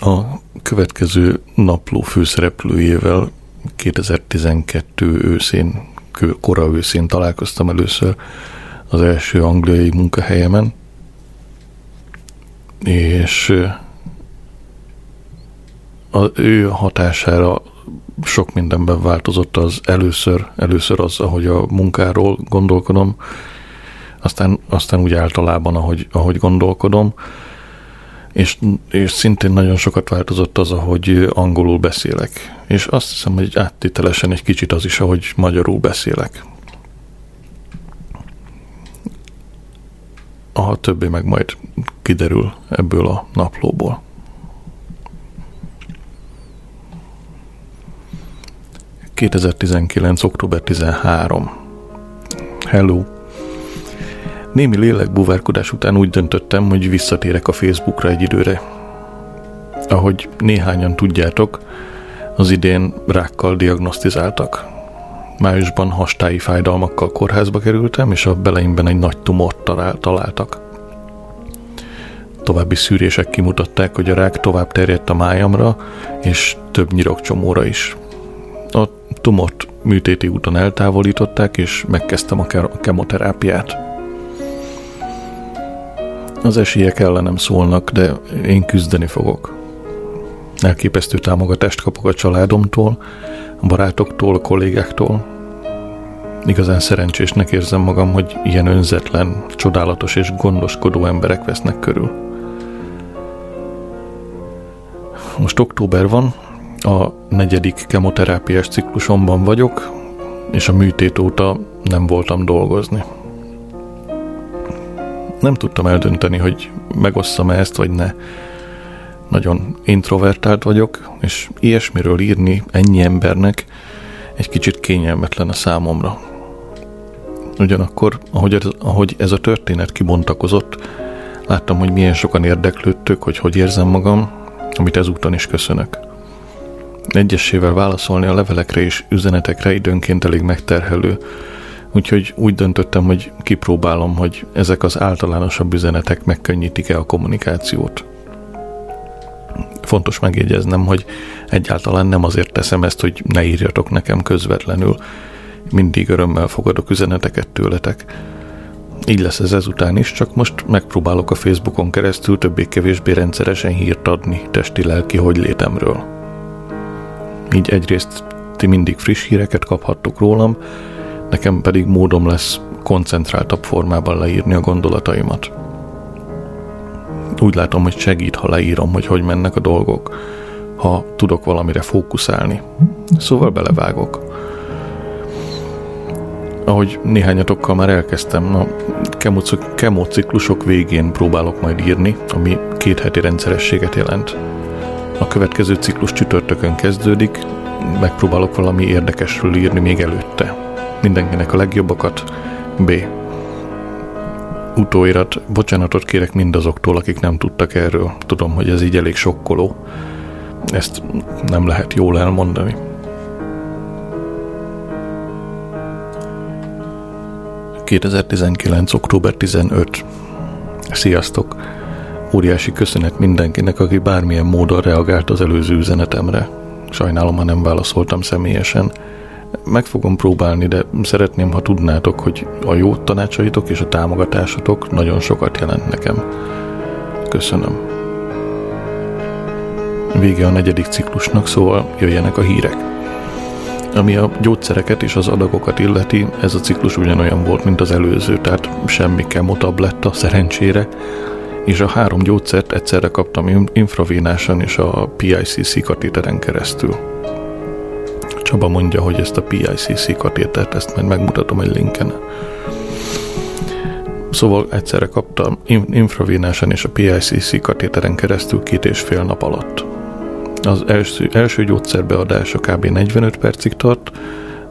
A következő napló főszereplőjével 2012 őszén, kora őszén találkoztam először az első angliai munkahelyemen, és az ő hatására sok mindenben változott az először, először az, ahogy a munkáról gondolkodom, aztán, aztán úgy általában, ahogy, ahogy gondolkodom, és, és szintén nagyon sokat változott az, ahogy angolul beszélek. És azt hiszem, hogy áttételesen egy kicsit az is, ahogy magyarul beszélek. A többi meg majd kiderül ebből a naplóból. ...2019. október 13. Hello! Némi lélekbúvárkodás után úgy döntöttem, hogy visszatérek a Facebookra egy időre. Ahogy néhányan tudjátok, az idén rákkal diagnosztizáltak. Májusban hastái fájdalmakkal kórházba kerültem, és a beleimben egy nagy tumort találtak. További szűrések kimutatták, hogy a rák tovább terjedt a májamra, és több nyirokcsomóra is. A tumort műtéti úton eltávolították, és megkezdtem a kemoterápiát. Az esélyek ellenem szólnak, de én küzdeni fogok. Elképesztő támogatást kapok a családomtól, a barátoktól, a kollégáktól. Igazán szerencsésnek érzem magam, hogy ilyen önzetlen, csodálatos és gondoskodó emberek vesznek körül. Most október van, a negyedik kemoterápiás ciklusomban vagyok, és a műtét óta nem voltam dolgozni nem tudtam eldönteni, hogy megosszam-e ezt, vagy ne. Nagyon introvertált vagyok, és ilyesmiről írni ennyi embernek egy kicsit kényelmetlen a számomra. Ugyanakkor, ahogy ez, ahogy ez a történet kibontakozott, láttam, hogy milyen sokan érdeklődtök, hogy hogy érzem magam, amit ezúton is köszönök. Egyesével válaszolni a levelekre és üzenetekre időnként elég megterhelő, Úgyhogy úgy döntöttem, hogy kipróbálom, hogy ezek az általánosabb üzenetek megkönnyítik-e a kommunikációt. Fontos megjegyeznem, hogy egyáltalán nem azért teszem ezt, hogy ne írjatok nekem közvetlenül. Mindig örömmel fogadok üzeneteket tőletek. Így lesz ez ezután is, csak most megpróbálok a Facebookon keresztül többé-kevésbé rendszeresen hírt adni testi-lelki hogy létemről. Így egyrészt ti mindig friss híreket kaphattok rólam, nekem pedig módom lesz koncentráltabb formában leírni a gondolataimat. Úgy látom, hogy segít, ha leírom, hogy hogy mennek a dolgok, ha tudok valamire fókuszálni. Szóval belevágok. Ahogy néhányatokkal már elkezdtem, a kemociklusok végén próbálok majd írni, ami két heti rendszerességet jelent. A következő ciklus csütörtökön kezdődik, megpróbálok valami érdekesről írni még előtte. Mindenkinek a legjobbakat. B. Utóirat, bocsánatot kérek mindazoktól, akik nem tudtak erről. Tudom, hogy ez így elég sokkoló. Ezt nem lehet jól elmondani. ...2019. október 15. Sziasztok! Óriási köszönet mindenkinek, aki bármilyen módon reagált az előző üzenetemre. Sajnálom, ha nem válaszoltam személyesen meg fogom próbálni, de szeretném, ha tudnátok, hogy a jó tanácsaitok és a támogatásotok nagyon sokat jelent nekem. Köszönöm. Vége a negyedik ciklusnak, szóval jöjjenek a hírek. Ami a gyógyszereket és az adagokat illeti, ez a ciklus ugyanolyan volt, mint az előző, tehát semmi kemotabletta szerencsére, és a három gyógyszert egyszerre kaptam infravénásan és a PICC katéteren keresztül. Csaba mondja, hogy ezt a PICC katétert, ezt majd megmutatom egy linken. Szóval egyszerre kaptam infravénásan és a PICC katéteren keresztül két és fél nap alatt. Az első, első gyógyszerbeadása kb. 45 percig tart,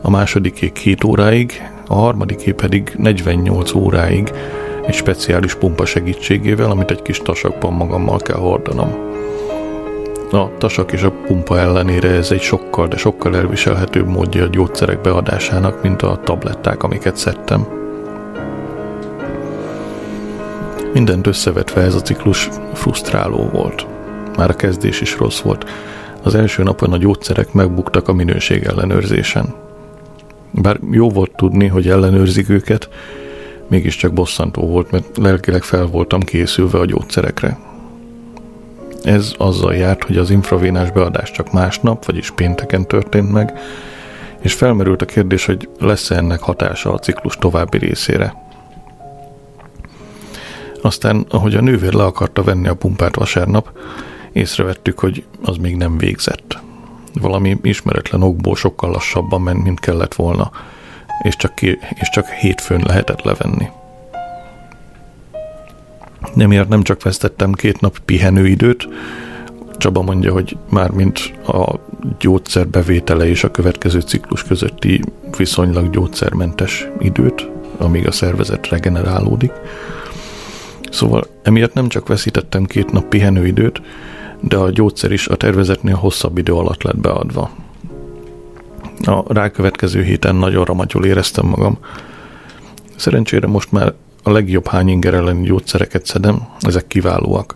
a másodiké két óráig, a harmadiké pedig 48 óráig egy speciális pumpa segítségével, amit egy kis tasakban magammal kell hordanom a tasak és a pumpa ellenére ez egy sokkal, de sokkal elviselhetőbb módja a gyógyszerek beadásának, mint a tabletták, amiket szedtem. Mindent összevetve ez a ciklus frusztráló volt. már a kezdés is rossz volt. Az első napon a gyógyszerek megbuktak a minőség ellenőrzésen. Bár jó volt tudni, hogy ellenőrzik őket, mégiscsak bosszantó volt, mert lelkileg fel voltam készülve a gyógyszerekre. Ez azzal járt, hogy az infravénás beadás csak másnap, vagyis pénteken történt meg, és felmerült a kérdés, hogy lesz-e ennek hatása a ciklus további részére. Aztán, ahogy a nővér le akarta venni a pumpát vasárnap, észrevettük, hogy az még nem végzett. Valami ismeretlen okból sokkal lassabban ment, mint kellett volna, és csak, ki, és csak hétfőn lehetett levenni. Nemiatt nem csak vesztettem két nap pihenőidőt, Csaba mondja, hogy már mint a gyógyszer bevétele és a következő ciklus közötti viszonylag gyógyszermentes időt, amíg a szervezet regenerálódik. Szóval emiatt nem csak veszítettem két nap pihenőidőt, de a gyógyszer is a tervezetnél hosszabb idő alatt lett beadva. A rákövetkező héten nagyon ramagyul éreztem magam. Szerencsére most már a legjobb hányinger elleni gyógyszereket szedem, ezek kiválóak.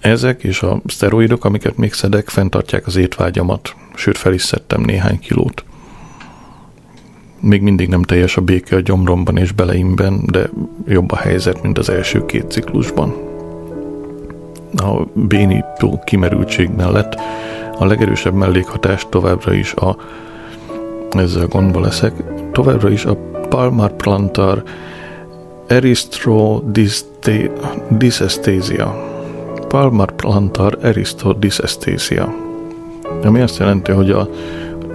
Ezek és a szteroidok, amiket még szedek, fenntartják az étvágyamat, sőt fel is szedtem néhány kilót. Még mindig nem teljes a béke a gyomromban és beleimben, de jobb a helyzet, mint az első két ciklusban. A bénító kimerültség mellett a legerősebb mellékhatás továbbra is a ezzel gondba leszek, továbbra is a palmar plantar erythrodysesthesia palmar plantar erythrodysesthesia ami azt jelenti, hogy a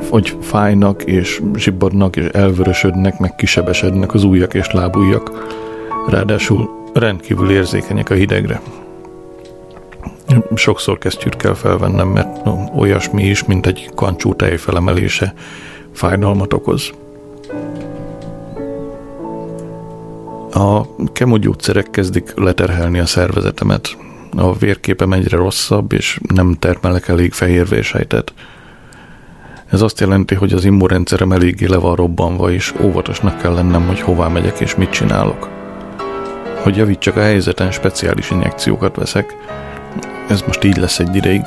hogy fájnak és zsibbadnak és elvörösödnek, meg kisebesednek az ujjak és lábujjak. Ráadásul rendkívül érzékenyek a hidegre. Sokszor kesztyűt kell felvennem, mert olyasmi is, mint egy kancsú tejfelemelése fájdalmat okoz. A kemogyógyszerek kezdik leterhelni a szervezetemet. A vérképem egyre rosszabb, és nem termelek elég fehérvérsejtet. Ez azt jelenti, hogy az immunrendszerem eléggé le van robbanva, és óvatosnak kell lennem, hogy hová megyek és mit csinálok. Hogy javítsak a helyzeten, speciális injekciókat veszek. Ez most így lesz egy ideig.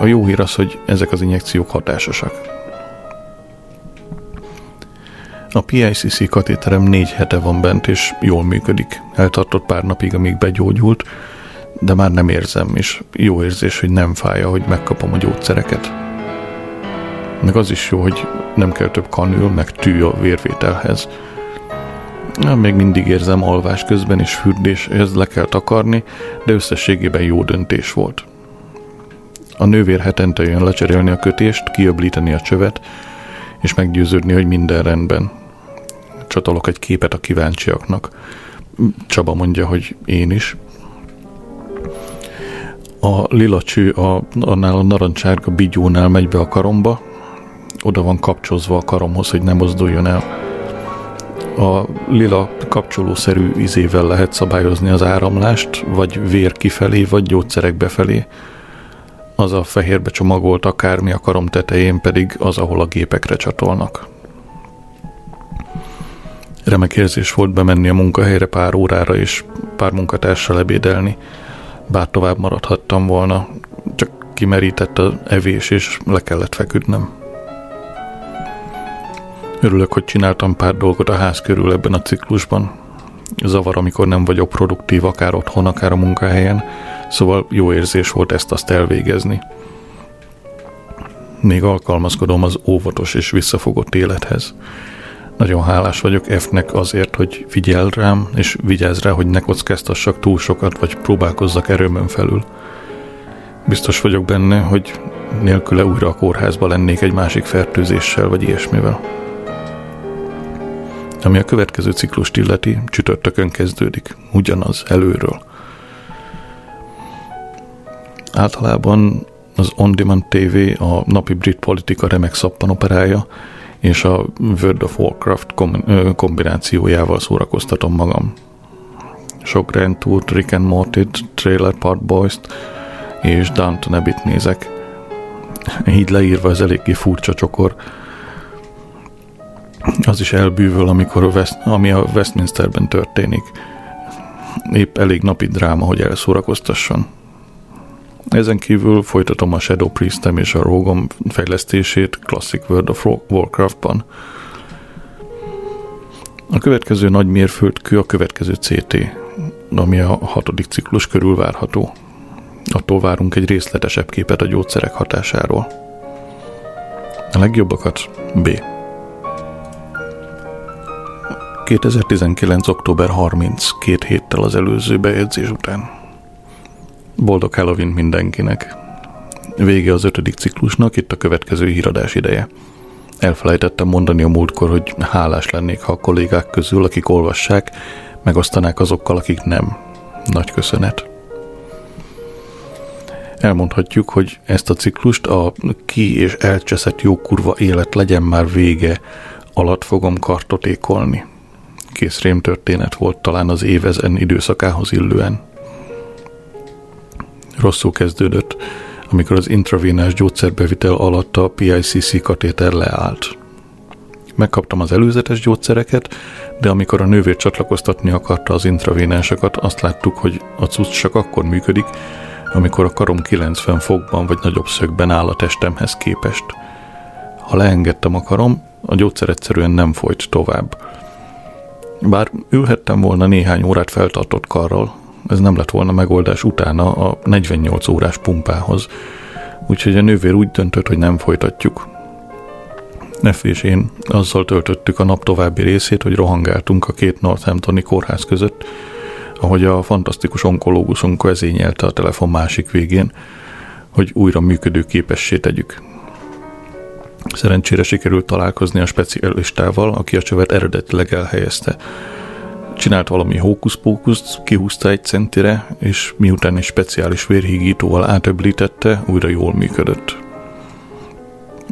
A jó hír az, hogy ezek az injekciók hatásosak. A PICC katéterem négy hete van bent, és jól működik. Eltartott pár napig, amíg begyógyult, de már nem érzem, és jó érzés, hogy nem fáj, hogy megkapom a gyógyszereket. Meg az is jó, hogy nem kell több kanül, meg tű a vérvételhez. Még mindig érzem alvás közben és fürdés, ez le kell takarni, de összességében jó döntés volt. A nővér hetente jön lecserélni a kötést, kiöblíteni a csövet, és meggyőződni, hogy minden rendben. Csatolok egy képet a kíváncsiaknak. Csaba mondja, hogy én is. A lila cső a, annál a narancsárga bigyónál megy be a karomba, oda van kapcsolva a karomhoz, hogy nem mozduljon el. A lila kapcsolószerű izével lehet szabályozni az áramlást, vagy vér kifelé, vagy gyógyszerek befelé. Az a fehérbe csomagolt akármi a karom tetején pedig az, ahol a gépekre csatolnak. Remek érzés volt bemenni a munkahelyre pár órára és pár munkatársal ebédelni. Bár tovább maradhattam volna, csak kimerített az evés és le kellett feküdnem. Örülök, hogy csináltam pár dolgot a ház körül ebben a ciklusban. Zavar, amikor nem vagyok produktív, akár otthon, akár a munkahelyen, szóval jó érzés volt ezt-azt elvégezni. Még alkalmazkodom az óvatos és visszafogott élethez. Nagyon hálás vagyok F-nek azért, hogy figyel rám, és vigyáz rá, hogy ne kockáztassak túl sokat, vagy próbálkozzak erőmön felül. Biztos vagyok benne, hogy nélküle újra a kórházba lennék egy másik fertőzéssel, vagy ilyesmivel. Ami a következő ciklust illeti, csütörtökön kezdődik, ugyanaz előről. Általában az On Demand TV a napi brit politika remek szappanoperája, és a World of Warcraft kombinációjával szórakoztatom magam. Sok Grand Tour, Rick and morty Trailer Park Boys-t és Downton Abbey-t nézek. Így leírva ez eléggé furcsa csokor, az is elbűvöl, amikor a West, ami a Westminsterben történik. Épp elég napi dráma, hogy elszórakoztasson. Ezen kívül folytatom a Shadow Priestem és a Rogom fejlesztését Classic World of Warcraftban. A következő nagy mérföldkő a következő CT, ami a hatodik ciklus körül várható. Attól várunk egy részletesebb képet a gyógyszerek hatásáról. A legjobbakat B. 2019. október 30, két héttel az előző bejegyzés után. Boldog Halloween mindenkinek! Vége az ötödik ciklusnak, itt a következő híradás ideje. Elfelejtettem mondani a múltkor, hogy hálás lennék, ha a kollégák közül, akik olvassák, megosztanák azokkal, akik nem. Nagy köszönet. Elmondhatjuk, hogy ezt a ciklust a ki és elcseszett jó kurva élet legyen már vége alatt fogom kartotékolni. Kész rém történet volt talán az évezen időszakához illően. Rosszul kezdődött, amikor az intravénás gyógyszerbevitel alatt a PICC katéter leállt. Megkaptam az előzetes gyógyszereket, de amikor a nővér csatlakoztatni akarta az intravénásokat, azt láttuk, hogy a cucc csak akkor működik, amikor a karom 90 fokban vagy nagyobb szögben áll a testemhez képest. Ha leengedtem a karom, a gyógyszer egyszerűen nem folyt tovább. Bár ülhettem volna néhány órát feltartott karral, ez nem lett volna megoldás utána a 48 órás pumpához, úgyhogy a nővér úgy döntött, hogy nem folytatjuk. Neff és én azzal töltöttük a nap további részét, hogy rohangáltunk a két Northamptoni kórház között, ahogy a fantasztikus onkológusunk vezényelte a telefon másik végén, hogy újra működő képessé tegyük. Szerencsére sikerült találkozni a specialistával, aki a csövet eredetileg elhelyezte. Csinált valami hókusz-pókuszt, kihúzta egy centire, és miután egy speciális vérhígítóval átöblítette, újra jól működött.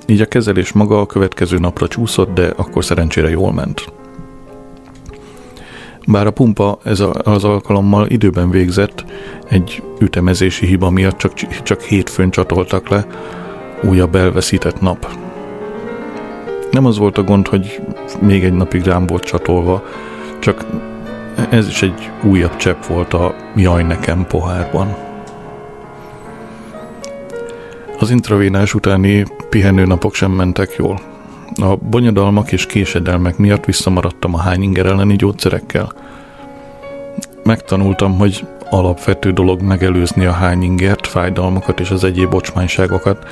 Így a kezelés maga a következő napra csúszott, de akkor szerencsére jól ment. Bár a pumpa ez a, az alkalommal időben végzett, egy ütemezési hiba miatt csak, csak hétfőn csatoltak le, újabb elveszített nap. Nem az volt a gond, hogy még egy napig rám volt csatolva, csak ez is egy újabb csepp volt a jaj nekem pohárban. Az intravénás utáni pihenőnapok sem mentek jól. A bonyodalmak és késedelmek miatt visszamaradtam a hányinger elleni gyógyszerekkel. Megtanultam, hogy alapvető dolog megelőzni a hányingert, fájdalmakat és az egyéb bocsmányságokat,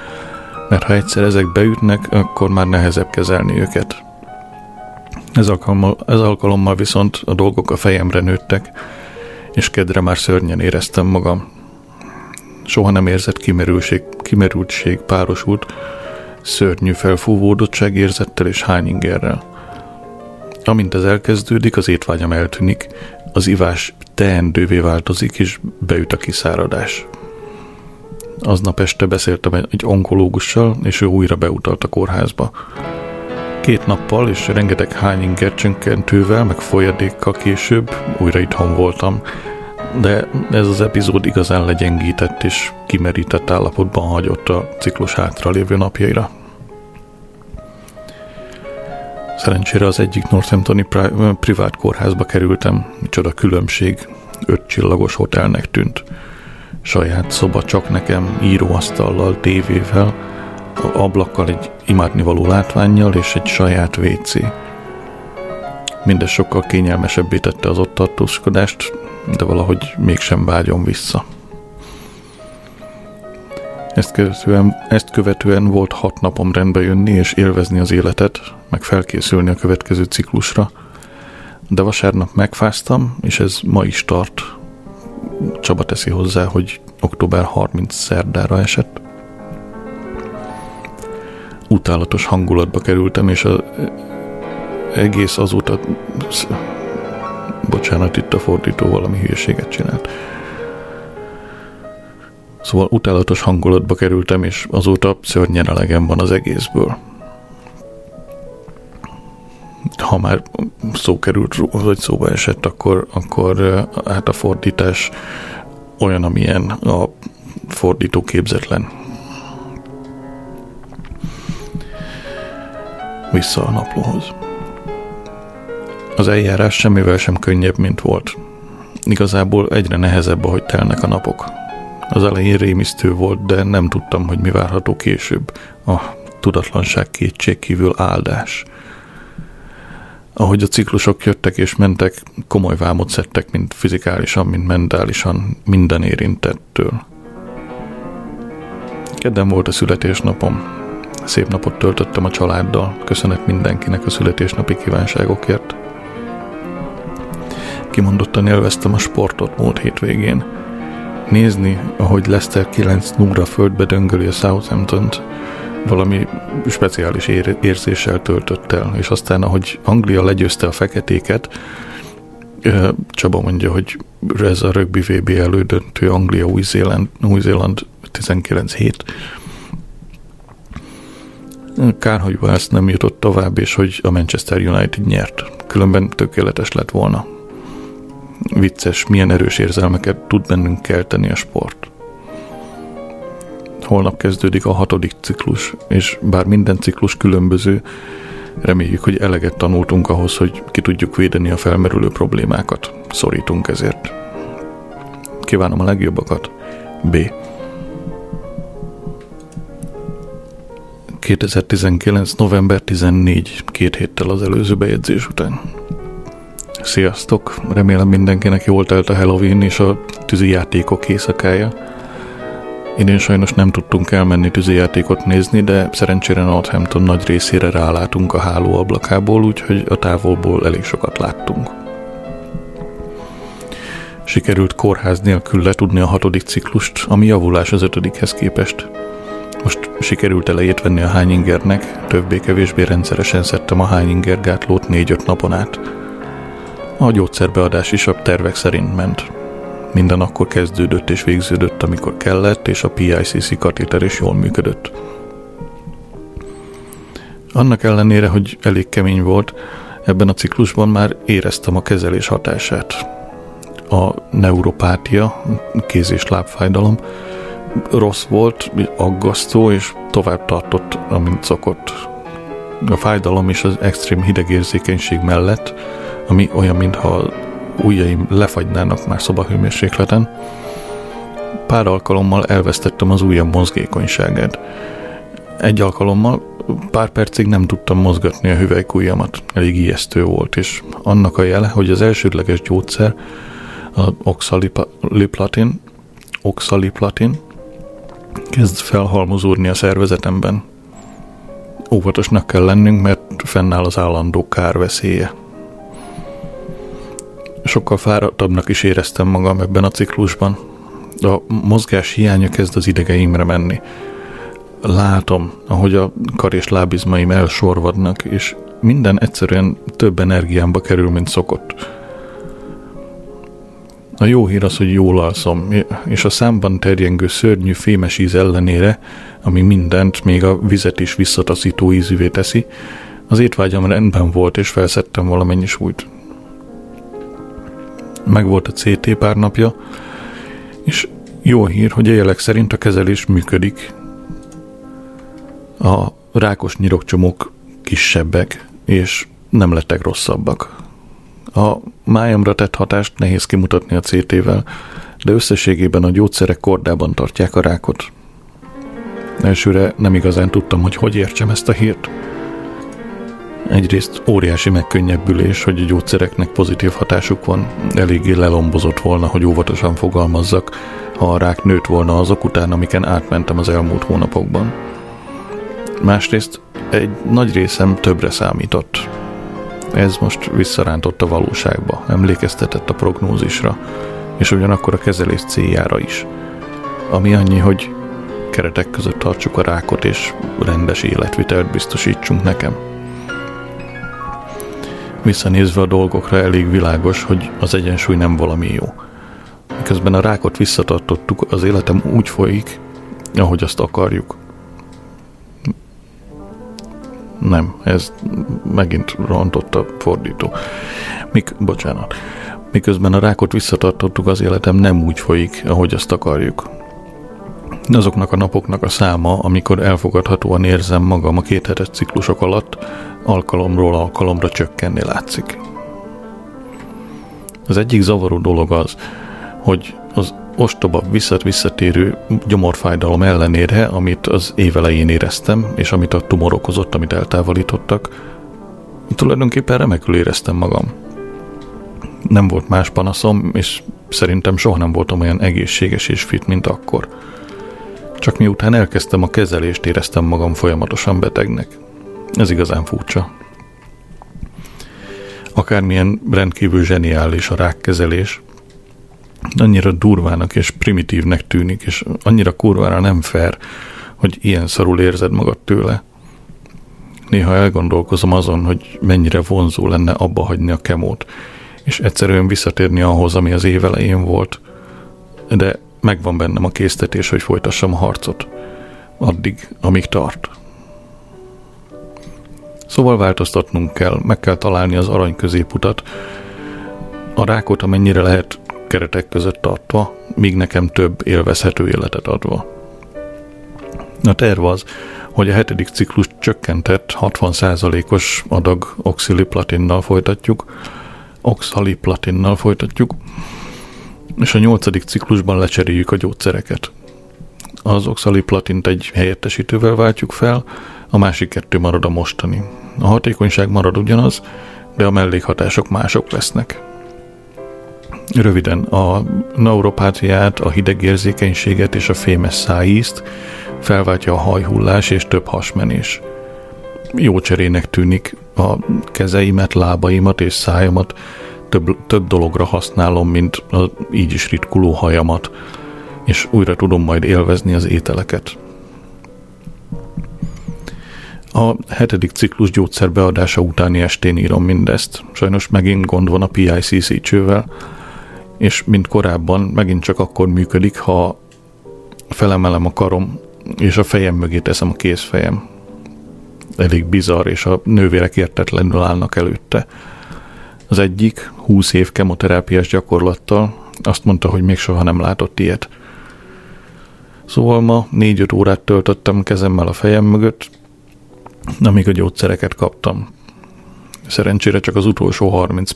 mert ha egyszer ezek beütnek, akkor már nehezebb kezelni őket. Ez alkalommal, ez alkalommal viszont a dolgok a fejemre nőttek, és kedre már szörnyen éreztem magam. Soha nem érzett kimerültség, kimerültség párosult, szörnyű felfúvódottság érzettel és hányingerrel. Amint ez elkezdődik, az étvágyam eltűnik, az ivás teendővé változik, és beüt a kiszáradás. Aznap este beszéltem egy onkológussal, és ő újra beutalt a kórházba. Két nappal és rengeteg hányinger csökkentővel, meg folyadékkal később újra itthon voltam, de ez az epizód igazán legyengített és kimerített állapotban hagyott a ciklus hátralévő napjaira. Szerencsére az egyik Northamptoni pri- privát kórházba kerültem, micsoda különbség, öt csillagos hotelnek tűnt. Saját szoba csak nekem, íróasztallal, tévével, ablakkal, egy imádnivaló látványjal és egy saját WC. Mindez sokkal kényelmesebbé tette az ott tartózkodást, de valahogy mégsem vágyom vissza. Ezt követően, ezt követően volt hat napom rendbe jönni és élvezni az életet, meg felkészülni a következő ciklusra. De vasárnap megfáztam, és ez ma is tart. Csaba teszi hozzá, hogy október 30 szerdára esett. Utálatos hangulatba kerültem, és az egész azóta... Bocsánat, itt a fordító valami hülyeséget csinált Szóval utálatos hangulatba kerültem, és azóta szörnyen elegem van az egészből. Ha már szó került, vagy szóba esett, akkor, akkor hát a fordítás olyan, amilyen a fordító képzetlen. Vissza a naplóhoz. Az eljárás semmivel sem könnyebb, mint volt. Igazából egyre nehezebb, ahogy telnek a napok Az elején rémisztő volt, de nem tudtam, hogy mi várható később. A tudatlanság kétség kívül áldás. Ahogy a ciklusok jöttek és mentek, komoly vámot szedtek, mint fizikálisan, mint mentálisan, minden érintettől. Kedden volt a születésnapom. Szép napot töltöttem a családdal. Köszönet mindenkinek a születésnapi kívánságokért. Kimondottan élveztem a sportot múlt hétvégén. Nézni, ahogy Lester 9 0 földbe döngöli a Southampton-t, valami speciális ér- érzéssel töltött el, és aztán, ahogy Anglia legyőzte a feketéket, Csaba mondja, hogy ez a rugby VB elődöntő Anglia-Új-Zéland, Új-Zéland 19-7. Kár, hogy Wales nem jutott tovább, és hogy a Manchester United nyert. Különben tökéletes lett volna. Vicces, milyen erős érzelmeket tud bennünk kelteni a sport. Holnap kezdődik a hatodik ciklus, és bár minden ciklus különböző, reméljük, hogy eleget tanultunk ahhoz, hogy ki tudjuk védeni a felmerülő problémákat. Szorítunk ezért. Kívánom a legjobbakat. B. 2019. november 14, két héttel az előző bejegyzés után. Sziasztok! Remélem mindenkinek jól telt a Halloween és a tűzi játékok éjszakája. Idén sajnos nem tudtunk elmenni tűzijátékot nézni, de szerencsére Northampton nagy részére rálátunk a háló ablakából, úgyhogy a távolból elég sokat láttunk. Sikerült kórház nélkül letudni a hatodik ciklust, ami javulás az ötödikhez képest. Most sikerült elejét venni a hányingernek, többé-kevésbé rendszeresen szedtem a hányinger gátlót négy-öt napon át. A gyógyszerbeadás is a tervek szerint ment. Minden akkor kezdődött és végződött, amikor kellett, és a PICC katéter is jól működött. Annak ellenére, hogy elég kemény volt, ebben a ciklusban már éreztem a kezelés hatását. A neuropátia, kéz- és lábfájdalom rossz volt, aggasztó, és tovább tartott, amint szokott. A fájdalom és az extrém hidegérzékenység mellett, ami olyan, mintha ujjaim lefagynának már szobahőmérsékleten. Pár alkalommal elvesztettem az ujjam mozgékonyságát. Egy alkalommal pár percig nem tudtam mozgatni a hüvelykujjamat, elég ijesztő volt, és annak a jele, hogy az elsődleges gyógyszer, a oxaliplatin, oxaliplatin kezd felhalmozódni a szervezetemben. Óvatosnak kell lennünk, mert fennáll az állandó kár veszélye sokkal fáradtabbnak is éreztem magam ebben a ciklusban. A mozgás hiánya kezd az idegeimre menni. Látom, ahogy a kar és lábizmaim elsorvadnak, és minden egyszerűen több energiámba kerül, mint szokott. A jó hír az, hogy jól alszom, és a számban terjengő szörnyű fémes íz ellenére, ami mindent, még a vizet is visszataszító ízűvé teszi, az étvágyam rendben volt, és felszettem valamennyi súlyt megvolt a CT pár napja, és jó hír, hogy a jelek szerint a kezelés működik. A rákos nyirokcsomók kisebbek, és nem lettek rosszabbak. A májamra tett hatást nehéz kimutatni a CT-vel, de összességében a gyógyszerek kordában tartják a rákot. Elsőre nem igazán tudtam, hogy hogy értsem ezt a hírt. Egyrészt óriási megkönnyebbülés, hogy a gyógyszereknek pozitív hatásuk van, eléggé lelombozott volna, hogy óvatosan fogalmazzak, ha a rák nőtt volna azok után, amiken átmentem az elmúlt hónapokban. Másrészt egy nagy részem többre számított. Ez most visszarántott a valóságba, emlékeztetett a prognózisra, és ugyanakkor a kezelés céljára is. Ami annyi, hogy keretek között tartsuk a rákot, és rendes életvitelt biztosítsunk nekem. Visszanézve a dolgokra elég világos, hogy az egyensúly nem valami jó. Miközben a rákot visszatartottuk, az életem úgy folyik, ahogy azt akarjuk. Nem, ez megint rontott a fordító. Mik, bocsánat. Miközben a rákot visszatartottuk, az életem nem úgy folyik, ahogy azt akarjuk. Azoknak a napoknak a száma, amikor elfogadhatóan érzem magam a két hetes ciklusok alatt, alkalomról alkalomra csökkenni látszik. Az egyik zavaró dolog az, hogy az ostoba, visszat-visszatérő gyomorfájdalom ellenére, amit az évelején éreztem, és amit a tumor okozott, amit eltávolítottak, tulajdonképpen remekül éreztem magam. Nem volt más panaszom, és szerintem soha nem voltam olyan egészséges és fit, mint akkor. Csak miután elkezdtem a kezelést, éreztem magam folyamatosan betegnek. Ez igazán furcsa. Akármilyen rendkívül zseniális a rákkezelés, annyira durvának és primitívnek tűnik, és annyira kurvára nem fair, hogy ilyen szarul érzed magad tőle. Néha elgondolkozom azon, hogy mennyire vonzó lenne abba hagyni a kemót, és egyszerűen visszatérni ahhoz, ami az év elején volt. De megvan bennem a késztetés, hogy folytassam a harcot. Addig, amíg tart. Szóval változtatnunk kell, meg kell találni az arany középutat, a rákot amennyire lehet keretek között tartva, míg nekem több élvezhető életet adva. A terv az, hogy a hetedik ciklus csökkentett 60%-os adag oxiliplatinnal folytatjuk, oxaliplatinnal folytatjuk, és a nyolcadik ciklusban lecseréljük a gyógyszereket. Az oxaliplatint egy helyettesítővel váltjuk fel, a másik kettő marad a mostani. A hatékonyság marad ugyanaz, de a mellékhatások mások lesznek. Röviden, a neuropátiát, a hidegérzékenységet és a fémes szájízt felváltja a hajhullás és több hasmenés. Jó cserének tűnik, a kezeimet, lábaimat és szájamat több, több dologra használom, mint az így is ritkuló hajamat, és újra tudom majd élvezni az ételeket. A hetedik ciklus gyógyszer beadása utáni estén írom mindezt. Sajnos megint gond van a PICC csővel, és mint korábban megint csak akkor működik, ha felemelem a karom, és a fejem mögé teszem a kézfejem. Elég bizarr, és a nővérek értetlenül állnak előtte. Az egyik 20 év kemoterápiás gyakorlattal azt mondta, hogy még soha nem látott ilyet. Szóval ma 4-5 órát töltöttem kezemmel a fejem mögött, amíg a gyógyszereket kaptam. Szerencsére csak az utolsó 30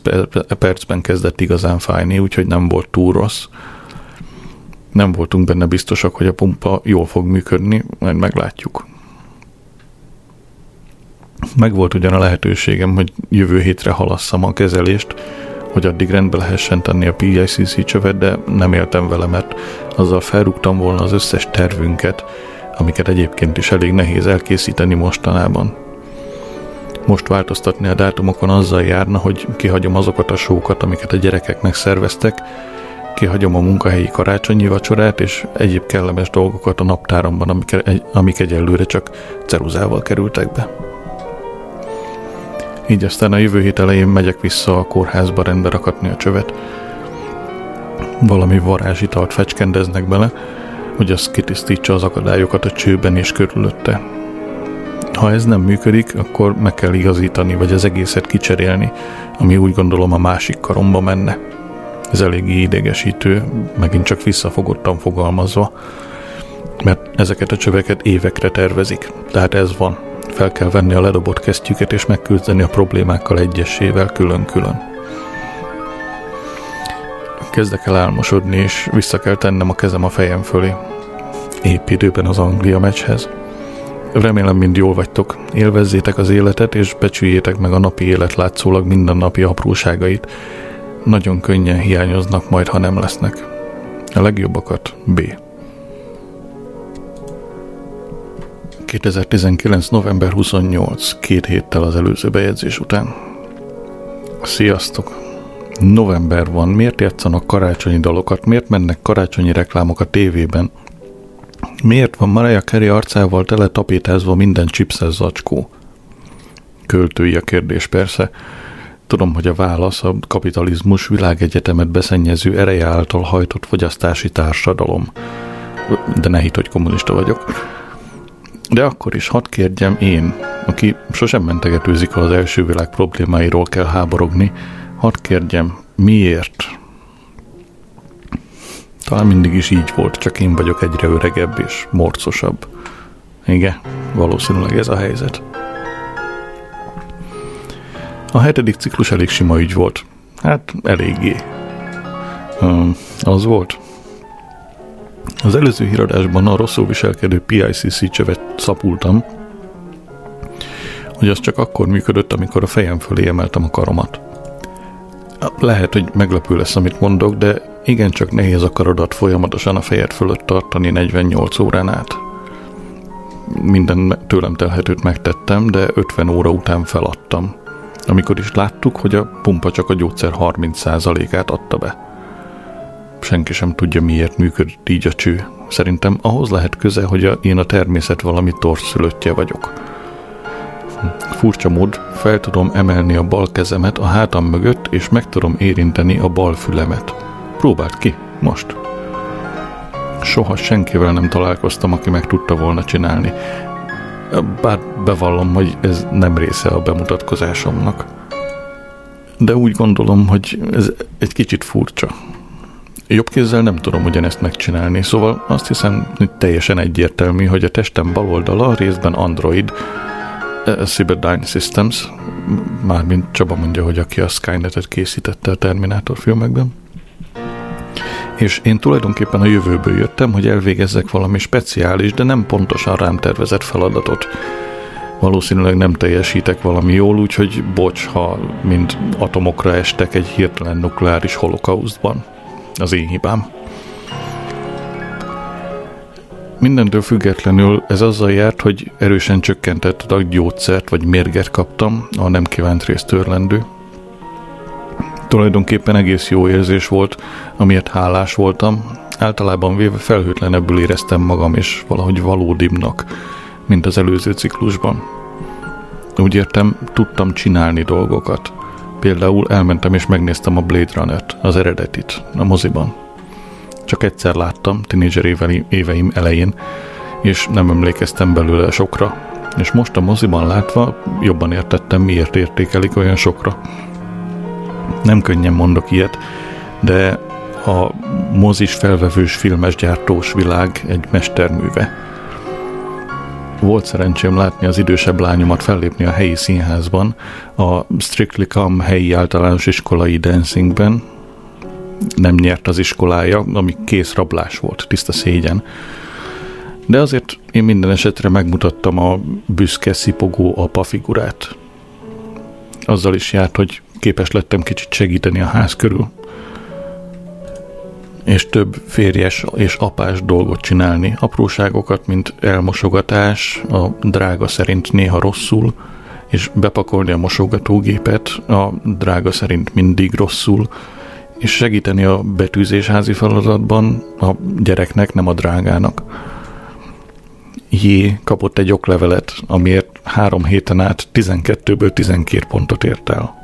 percben kezdett igazán fájni, úgyhogy nem volt túl rossz. Nem voltunk benne biztosak, hogy a pumpa jól fog működni, majd meglátjuk. Meg volt ugyan a lehetőségem, hogy jövő hétre halasszam a kezelést, hogy addig rendbe lehessen tenni a PICC csövet, de nem éltem vele, mert azzal felrúgtam volna az összes tervünket, amiket egyébként is elég nehéz elkészíteni mostanában. Most változtatni a dátumokon azzal járna, hogy kihagyom azokat a sókat, amiket a gyerekeknek szerveztek, kihagyom a munkahelyi karácsonyi vacsorát és egyéb kellemes dolgokat a naptáramban, amik, amik egyelőre csak ceruzával kerültek be. Így aztán a jövő hét elején megyek vissza a kórházba rendbe rakatni a csövet. Valami varázsitalt fecskendeznek bele, hogy az kitisztítsa az akadályokat a csőben és körülötte. Ha ez nem működik, akkor meg kell igazítani, vagy az egészet kicserélni, ami úgy gondolom a másik karomba menne. Ez eléggé idegesítő, megint csak visszafogottan fogalmazva, mert ezeket a csöveket évekre tervezik. Tehát ez van. Fel kell venni a ledobott kesztyüket és megküzdeni a problémákkal egyesével külön-külön. Kezdek el álmosodni, és vissza kell tennem a kezem a fejem fölé. Épp időben az Anglia meccshez. Remélem mind jól vagytok. Élvezzétek az életet, és becsüljétek meg a napi élet látszólag mindennapi apróságait. Nagyon könnyen hiányoznak majd, ha nem lesznek. A legjobbakat B. 2019. november 28, két héttel az előző bejegyzés után. Sziasztok! November van, miért játszanak karácsonyi dalokat, miért mennek karácsonyi reklámok a tévében, Miért van Mariah Carey arcával tele tapétázva minden chipses zacskó? Költői a kérdés persze. Tudom, hogy a válasz a kapitalizmus világegyetemet beszennyező ereje által hajtott fogyasztási társadalom. De ne hitt, hogy kommunista vagyok. De akkor is hadd kérjem én, aki sosem mentegetőzik, ha az első világ problémáiról kell háborogni, hadd kérjem, miért talán mindig is így volt, csak én vagyok egyre öregebb és morcosabb. Igen, valószínűleg ez a helyzet. A hetedik ciklus elég sima ügy volt. Hát, eléggé. Um, az volt. Az előző híradásban a rosszul viselkedő PICC csövet szapultam, hogy az csak akkor működött, amikor a fejem fölé emeltem a karomat. Lehet, hogy meglepő lesz, amit mondok, de igencsak nehéz a karodat folyamatosan a fejed fölött tartani 48 órán át. Minden tőlem telhetőt megtettem, de 50 óra után feladtam. Amikor is láttuk, hogy a pumpa csak a gyógyszer 30%-át adta be. Senki sem tudja, miért működik így a cső. Szerintem ahhoz lehet köze, hogy a, én a természet valami torszülöttje vagyok. Furcsa mód, fel tudom emelni a bal kezemet a hátam mögött, és meg tudom érinteni a bal fülemet. Próbáld ki, most. Soha senkivel nem találkoztam, aki meg tudta volna csinálni. Bár bevallom, hogy ez nem része a bemutatkozásomnak. De úgy gondolom, hogy ez egy kicsit furcsa. Jobb kézzel nem tudom ugyanezt megcsinálni, szóval azt hiszem, hogy teljesen egyértelmű, hogy a testem bal oldala részben Android, Cyberdyne Systems, mármint Csaba mondja, hogy aki a Skynetet készítette a Terminátor filmekben. És én tulajdonképpen a jövőből jöttem, hogy elvégezzek valami speciális, de nem pontosan rám tervezett feladatot. Valószínűleg nem teljesítek valami jól, úgyhogy bocs, ha mind atomokra estek egy hirtelen nukleáris holokausztban. Az én hibám. Mindentől függetlenül ez azzal járt, hogy erősen csökkentett a gyógyszert vagy mérget kaptam, a nem kívánt részt törlendő. Tulajdonképpen egész jó érzés volt, amiért hálás voltam. Általában véve felhőtlenebbül éreztem magam, és valahogy valódibbnak, mint az előző ciklusban. Úgy értem, tudtam csinálni dolgokat. Például elmentem és megnéztem a Blade Runner-t, az eredetit, a moziban. Csak egyszer láttam, tinédzser éveim elején, és nem emlékeztem belőle sokra. És most a moziban látva jobban értettem, miért értékelik olyan sokra. Nem könnyen mondok ilyet, de a mozis felvevős filmes gyártós világ egy mesterműve. Volt szerencsém látni az idősebb lányomat fellépni a helyi színházban, a Strictly Come helyi általános iskolai dancingben. Nem nyert az iskolája, ami kész rablás volt, tiszta szégyen. De azért én minden esetre megmutattam a büszke, szipogó apa figurát. Azzal is járt, hogy képes lettem kicsit segíteni a ház körül, és több férjes és apás dolgot csinálni. Apróságokat, mint elmosogatás, a drága szerint néha rosszul, és bepakolni a mosogatógépet, a drága szerint mindig rosszul, és segíteni a betűzésházi feladatban a gyereknek, nem a drágának. Jé kapott egy oklevelet, amiért három héten át 12-ből 12 pontot ért el.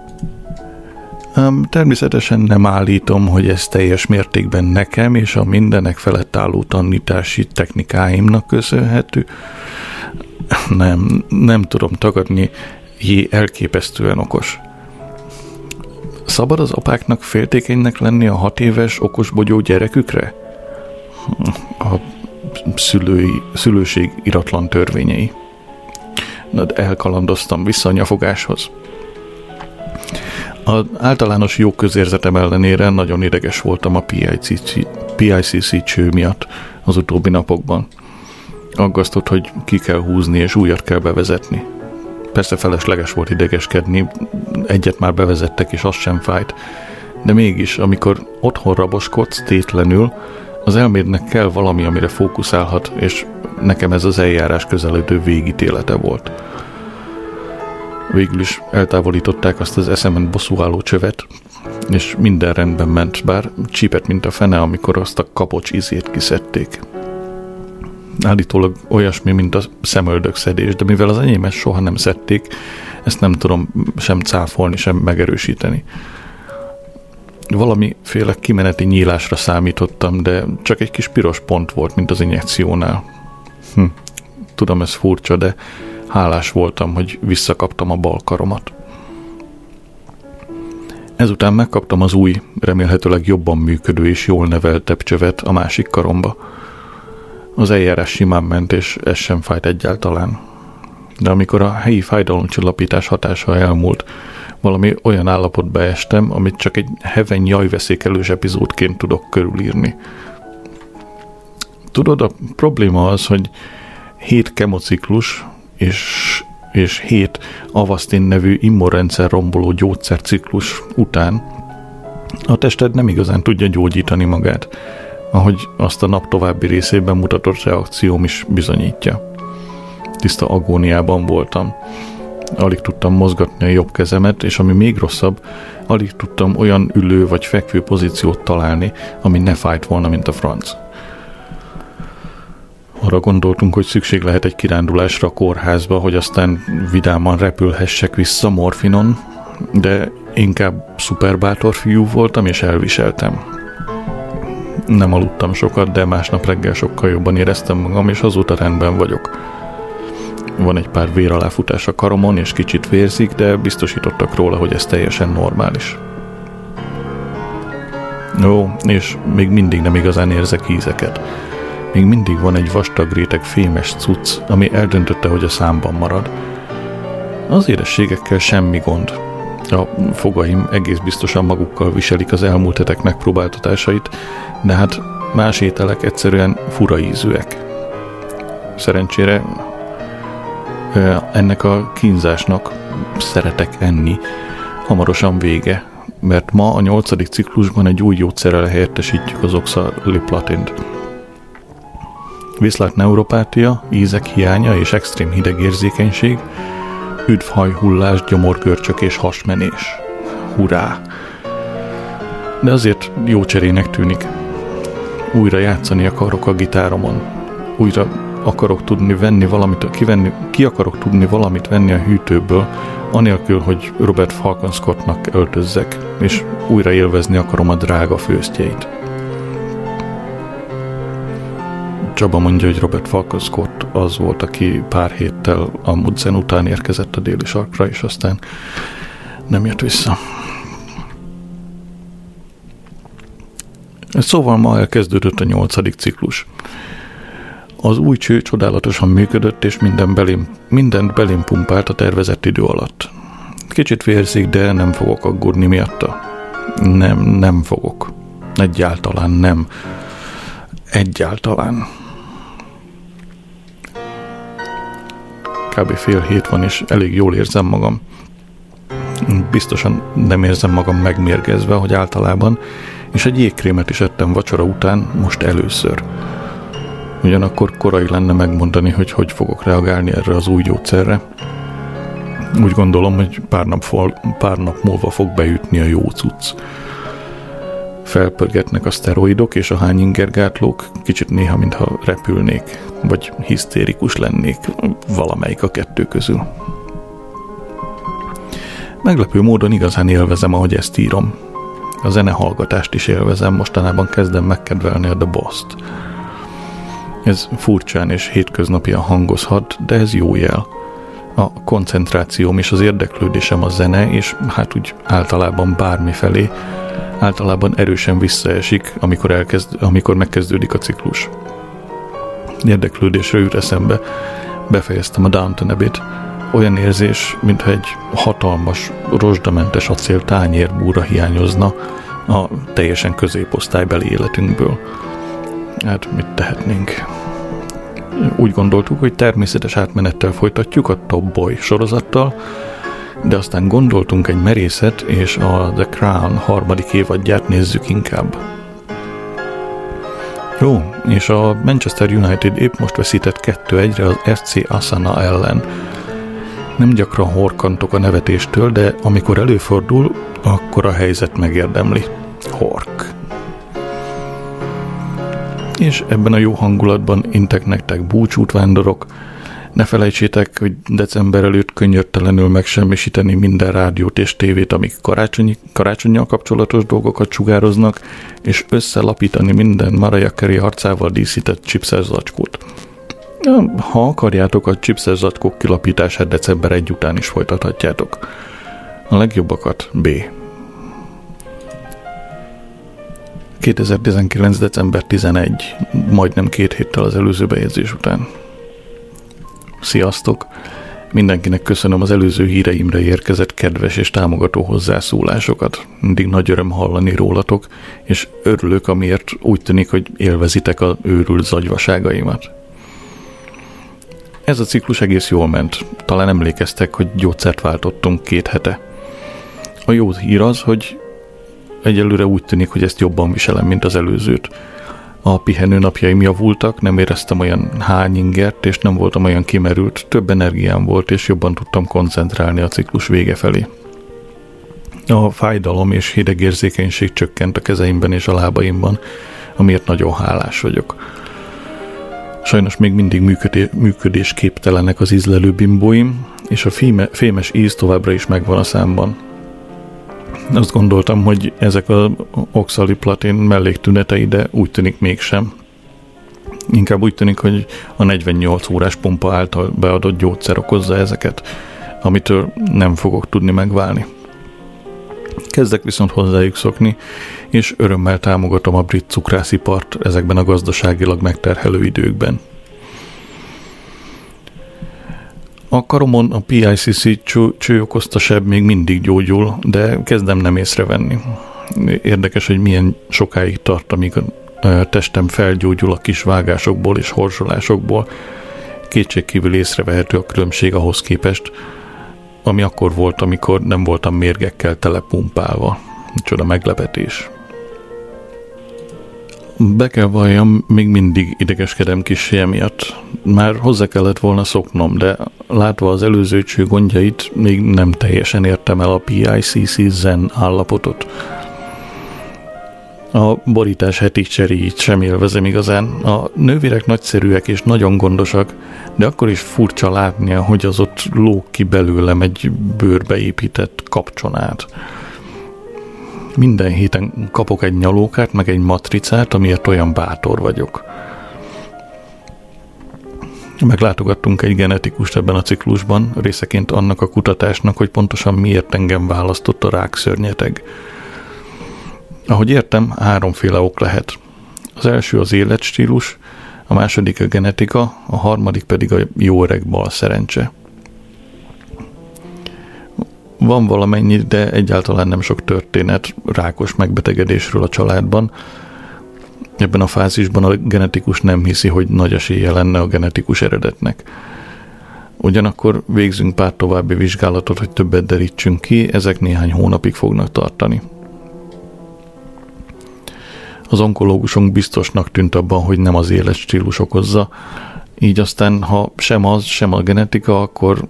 Természetesen nem állítom, hogy ez teljes mértékben nekem és a mindenek felett álló tanítási technikáimnak köszönhető. Nem, nem tudom tagadni, jé, elképesztően okos. Szabad az apáknak féltékenynek lenni a hat éves okosbogyó gyerekükre? A szülői, szülőség iratlan törvényei. Na, elkalandoztam vissza a nyafogáshoz. Az általános jó közérzetem ellenére nagyon ideges voltam a PICC, PICC cső miatt az utóbbi napokban. Aggasztott, hogy ki kell húzni és újat kell bevezetni. Persze felesleges volt idegeskedni, egyet már bevezettek és az sem fájt, de mégis, amikor otthon raboskodsz tétlenül, az elmédnek kell valami, amire fókuszálhat, és nekem ez az eljárás közelődő végítélete volt. Végül is eltávolították azt az eszemen bosszúálló csövet, és minden rendben ment, bár csípett, mint a fene, amikor azt a kapocs izét kiszedték. Állítólag olyasmi, mint a szemöldökszedés, de mivel az enyémet soha nem szedték, ezt nem tudom sem cáfolni, sem megerősíteni. Valamiféle kimeneti nyílásra számítottam, de csak egy kis piros pont volt, mint az injekciónál. Hm. Tudom, ez furcsa, de Hálás voltam, hogy visszakaptam a bal karomat. Ezután megkaptam az új, remélhetőleg jobban működő és jól neveltebb csövet a másik karomba. Az eljárás simán ment, és ez sem fájt egyáltalán. De amikor a helyi fájdalomcsillapítás hatása elmúlt, valami olyan állapotba estem, amit csak egy heven jajveszékelős epizódként tudok körülírni. Tudod, a probléma az, hogy hét kemociklus és, és hét Avastin nevű immunrendszer romboló gyógyszerciklus után a tested nem igazán tudja gyógyítani magát, ahogy azt a nap további részében mutatott reakcióm is bizonyítja. Tiszta agóniában voltam. Alig tudtam mozgatni a jobb kezemet, és ami még rosszabb, alig tudtam olyan ülő vagy fekvő pozíciót találni, ami ne fájt volna, mint a franc. Arra gondoltunk, hogy szükség lehet egy kirándulásra a kórházba, hogy aztán vidáman repülhessek vissza morfinon, de inkább szuperbátor fiú voltam, és elviseltem. Nem aludtam sokat, de másnap reggel sokkal jobban éreztem magam, és azóta rendben vagyok. Van egy pár véraláfutás a karomon, és kicsit vérzik, de biztosítottak róla, hogy ez teljesen normális. Jó, és még mindig nem igazán érzek ízeket. Még mindig van egy vastag réteg fémes cucc, ami eldöntötte, hogy a számban marad. Az érességekkel semmi gond. A fogaim egész biztosan magukkal viselik az elmúlt hetek megpróbáltatásait, de hát más ételek egyszerűen fura ízűek. Szerencsére ennek a kínzásnak szeretek enni hamarosan vége, mert ma a nyolcadik ciklusban egy új gyógyszerrel helyettesítjük az oxaliplatint. Viszlát neuropátia, ízek hiánya és extrém hidegérzékenység, üdvhajhullás, gyomorgörcsök és hasmenés. Hurrá! De azért jó cserének tűnik. Újra játszani akarok a gitáromon. Újra akarok tudni venni valamit, kivenni, ki akarok tudni valamit venni a hűtőből, anélkül, hogy Robert Falcon Scottnak öltözzek, és újra élvezni akarom a drága főztjeit. Csaba mondja, hogy Robert Scott az volt, aki pár héttel a Mudzen után érkezett a déli sarkra, és aztán nem jött vissza. Szóval ma elkezdődött a nyolcadik ciklus. Az új cső csodálatosan működött, és minden belém, mindent belém pumpált a tervezett idő alatt. Kicsit vérzik, de nem fogok aggódni miatta. Nem, nem fogok. Egyáltalán nem. Egyáltalán. Kb. fél hét van, és elég jól érzem magam. Biztosan nem érzem magam megmérgezve, hogy általában, és egy jégkrémet is ettem vacsora után, most először. Ugyanakkor korai lenne megmondani, hogy hogy fogok reagálni erre az új gyógyszerre. Úgy gondolom, hogy pár nap, fol, pár nap múlva fog beütni a jó cucc. Felpörgetnek a szteroidok és a hányingergátlók, kicsit néha, mintha repülnék, vagy hisztérikus lennék, valamelyik a kettő közül. Meglepő módon igazán élvezem, ahogy ezt írom. A zenehallgatást is élvezem, mostanában kezdem megkedvelni a The Boss-t. Ez furcsán és hétköznapian hangozhat, de ez jó jel. A koncentrációm és az érdeklődésem a zene, és hát úgy általában bármi felé, általában erősen visszaesik, amikor, elkezd, amikor megkezdődik a ciklus. Érdeklődésre jut eszembe, befejeztem a Downton Abbey-t, olyan érzés, mintha egy hatalmas, rozsdamentes acél tányérbúra hiányozna a teljesen középosztálybeli életünkből. Hát mit tehetnénk? Úgy gondoltuk, hogy természetes átmenettel folytatjuk a Top Boy sorozattal, de aztán gondoltunk egy merészet, és a The Crown harmadik évadját nézzük inkább. Jó, és a Manchester United épp most veszített 2-1-re az FC Asana ellen. Nem gyakran horkantok a nevetéstől, de amikor előfordul, akkor a helyzet megérdemli. Hork és ebben a jó hangulatban intek nektek búcsút vándorok. Ne felejtsétek, hogy december előtt könnyörtelenül megsemmisíteni minden rádiót és tévét, amik karácsonyi, karácsonyjal kapcsolatos dolgokat sugároznak, és összelapítani minden Mariah Carey arcával díszített chipses zacskót. Ha akarjátok, a chipses zacskók kilapítását december 1 után is folytathatjátok. A legjobbakat B. 2019. december 11, majdnem két héttel az előző bejegyzés után. Sziasztok! Mindenkinek köszönöm az előző híreimre érkezett kedves és támogató hozzászólásokat. Mindig nagy öröm hallani rólatok, és örülök, amiért úgy tűnik, hogy élvezitek a őrült zagyvaságaimat. Ez a ciklus egész jól ment. Talán emlékeztek, hogy gyógyszert váltottunk két hete. A jó hír az, hogy egyelőre úgy tűnik, hogy ezt jobban viselem, mint az előzőt. A pihenő napjaim javultak, nem éreztem olyan hányingert, és nem voltam olyan kimerült, több energiám volt, és jobban tudtam koncentrálni a ciklus vége felé. A fájdalom és hidegérzékenység csökkent a kezeimben és a lábaimban, amiért nagyon hálás vagyok. Sajnos még mindig működé- működésképtelenek az ízlelő bimbóim, és a féme- fémes íz továbbra is megvan a számban. Azt gondoltam, hogy ezek az oxaliplatin melléktünetei, de úgy tűnik mégsem. Inkább úgy tűnik, hogy a 48 órás pompa által beadott gyógyszer okozza ezeket, amitől nem fogok tudni megválni. Kezdek viszont hozzájuk szokni, és örömmel támogatom a brit cukrászipart ezekben a gazdaságilag megterhelő időkben. A karomon a PICC cső, cső seb még mindig gyógyul, de kezdem nem észrevenni. Érdekes, hogy milyen sokáig tart, amíg a testem felgyógyul a kis vágásokból és horzsolásokból. Kétségkívül észrevehető a különbség ahhoz képest, ami akkor volt, amikor nem voltam mérgekkel telepumpálva. Csoda meglepetés. Be kell valljam, még mindig idegeskedem kis miatt. Már hozzá kellett volna szoknom, de látva az előző cső gondjait, még nem teljesen értem el a PICC zen állapotot. A borítás heti cseréjét sem élvezem igazán. A nővérek nagyszerűek és nagyon gondosak, de akkor is furcsa látnia, hogy az ott lóg ki belőlem egy bőrbe épített kapcsonát. Minden héten kapok egy nyalókát, meg egy matricát, amiért olyan bátor vagyok. Meglátogattunk egy genetikust ebben a ciklusban, részeként annak a kutatásnak, hogy pontosan miért engem választott a rákszörnyeteg. Ahogy értem, háromféle ok lehet. Az első az életstílus, a második a genetika, a harmadik pedig a jó öreg bal szerencse. Van valamennyi, de egyáltalán nem sok történet rákos megbetegedésről a családban. Ebben a fázisban a genetikus nem hiszi, hogy nagy esélye lenne a genetikus eredetnek. Ugyanakkor végzünk pár további vizsgálatot, hogy többet derítsünk ki, ezek néhány hónapig fognak tartani. Az onkológusunk biztosnak tűnt abban, hogy nem az életstílus okozza, így aztán, ha sem az, sem a genetika, akkor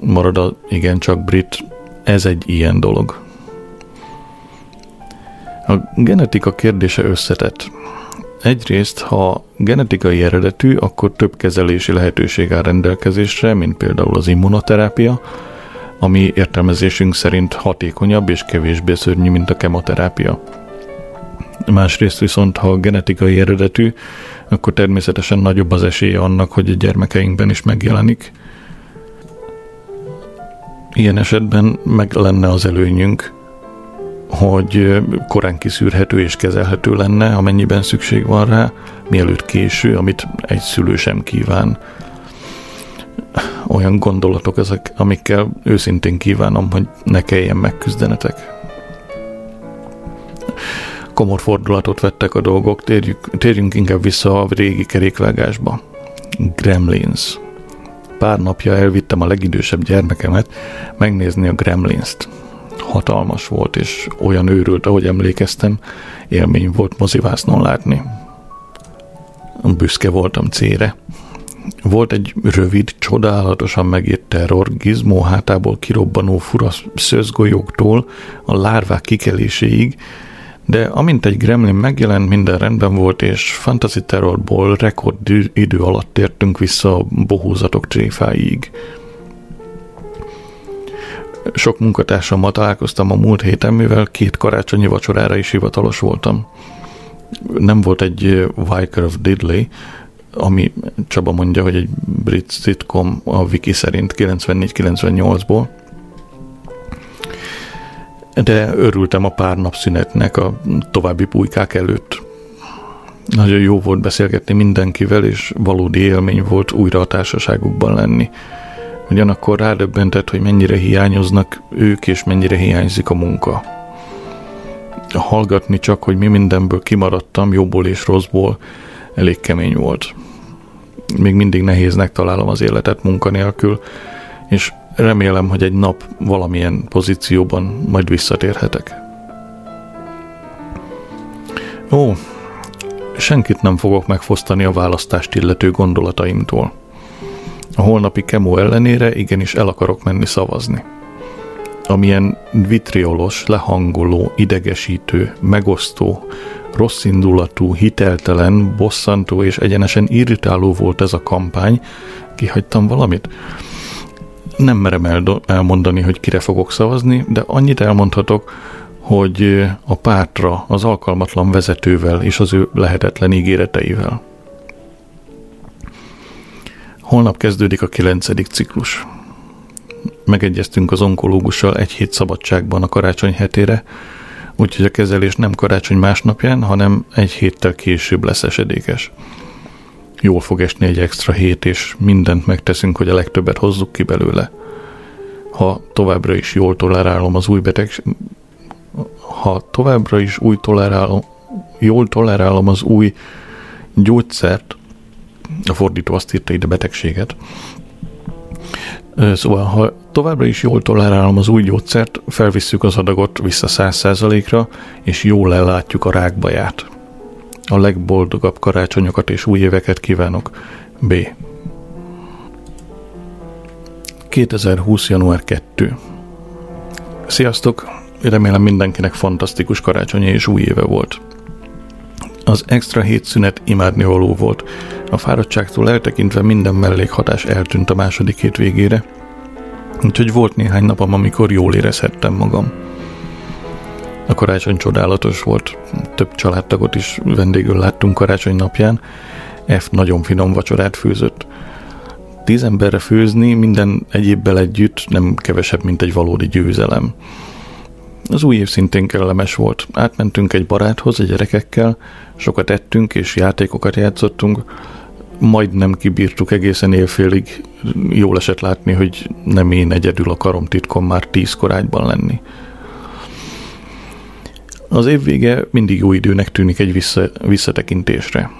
marad a igencsak brit ez egy ilyen dolog. A genetika kérdése összetett. Egyrészt, ha genetikai eredetű, akkor több kezelési lehetőség áll rendelkezésre, mint például az immunoterápia, ami értelmezésünk szerint hatékonyabb és kevésbé szörnyű, mint a kemoterápia. Másrészt viszont, ha genetikai eredetű, akkor természetesen nagyobb az esélye annak, hogy a gyermekeinkben is megjelenik – Ilyen esetben meg lenne az előnyünk, hogy korán kiszűrhető és kezelhető lenne, amennyiben szükség van rá, mielőtt késő, amit egy szülő sem kíván. Olyan gondolatok ezek, amikkel őszintén kívánom, hogy ne kelljen megküzdenetek. Komor fordulatot vettek a dolgok, térjük, térjünk inkább vissza a régi kerékvágásba. Gremlins. Pár napja elvittem a legidősebb gyermekemet megnézni a Gremlins-t. Hatalmas volt, és olyan őrült, ahogy emlékeztem, élmény volt mozivásznon látni. Büszke voltam cére. Volt egy rövid, csodálatosan megírt terror, gizmó hátából kirobbanó fura szözgolyóktól a lárvák kikeléséig, de amint egy gremlin megjelent, minden rendben volt, és Fantasy Terrorból rekord idő alatt tértünk vissza a bohózatok tréfáig. Sok munkatársammal találkoztam a múlt héten, mivel két karácsonyi vacsorára is hivatalos voltam. Nem volt egy Vicar of Diddley, ami Csaba mondja, hogy egy brit sitcom a wiki szerint 94-98-ból, de örültem a pár nap szünetnek a további pulykák előtt. Nagyon jó volt beszélgetni mindenkivel, és valódi élmény volt újra a társaságukban lenni. Ugyanakkor rádöbbentett, hogy mennyire hiányoznak ők, és mennyire hiányzik a munka. Hallgatni csak, hogy mi mindenből kimaradtam, jóból és rosszból, elég kemény volt. Még mindig nehéznek találom az életet munkanélkül, és remélem, hogy egy nap valamilyen pozícióban majd visszatérhetek. Ó, senkit nem fogok megfosztani a választást illető gondolataimtól. A holnapi kemó ellenére igenis el akarok menni szavazni. Amilyen vitriolos, lehangoló, idegesítő, megosztó, rosszindulatú, hiteltelen, bosszantó és egyenesen irritáló volt ez a kampány, kihagytam valamit? Nem merem elmondani, hogy kire fogok szavazni, de annyit elmondhatok, hogy a pártra, az alkalmatlan vezetővel és az ő lehetetlen ígéreteivel. Holnap kezdődik a kilencedik ciklus. Megegyeztünk az onkológussal egy hét szabadságban a karácsony hetére, úgyhogy a kezelés nem karácsony másnapján, hanem egy héttel később lesz esedékes. Jól fog esni egy extra hét, és mindent megteszünk, hogy a legtöbbet hozzuk ki belőle. Ha továbbra is jól tolerálom az új beteg... Ha továbbra is új tolerálom, jól tolerálom az új gyógyszert, a fordító azt írta ide betegséget, Szóval, ha továbbra is jól tolerálom az új gyógyszert, felvisszük az adagot vissza 100%-ra, és jól ellátjuk a rákbaját. A legboldogabb karácsonyokat és új éveket kívánok. B. 2020. január 2. Sziasztok! Remélem mindenkinek fantasztikus karácsonya és új éve volt. Az extra hétszünet imádnivaló volt. A fáradtságtól eltekintve minden mellékhatás eltűnt a második hét végére, úgyhogy volt néhány napom, amikor jól érezhettem magam. A karácsony csodálatos volt, több családtagot is vendégül láttunk karácsony napján, F nagyon finom vacsorát főzött. Tíz emberre főzni minden egyébbel együtt nem kevesebb, mint egy valódi győzelem. Az új év szintén kellemes volt. Átmentünk egy baráthoz a gyerekekkel, sokat ettünk és játékokat játszottunk, majdnem kibírtuk egészen évfélig. Jól esett látni, hogy nem én egyedül akarom titkom már tíz korágyban lenni. Az év vége mindig jó időnek tűnik egy vissza, visszatekintésre.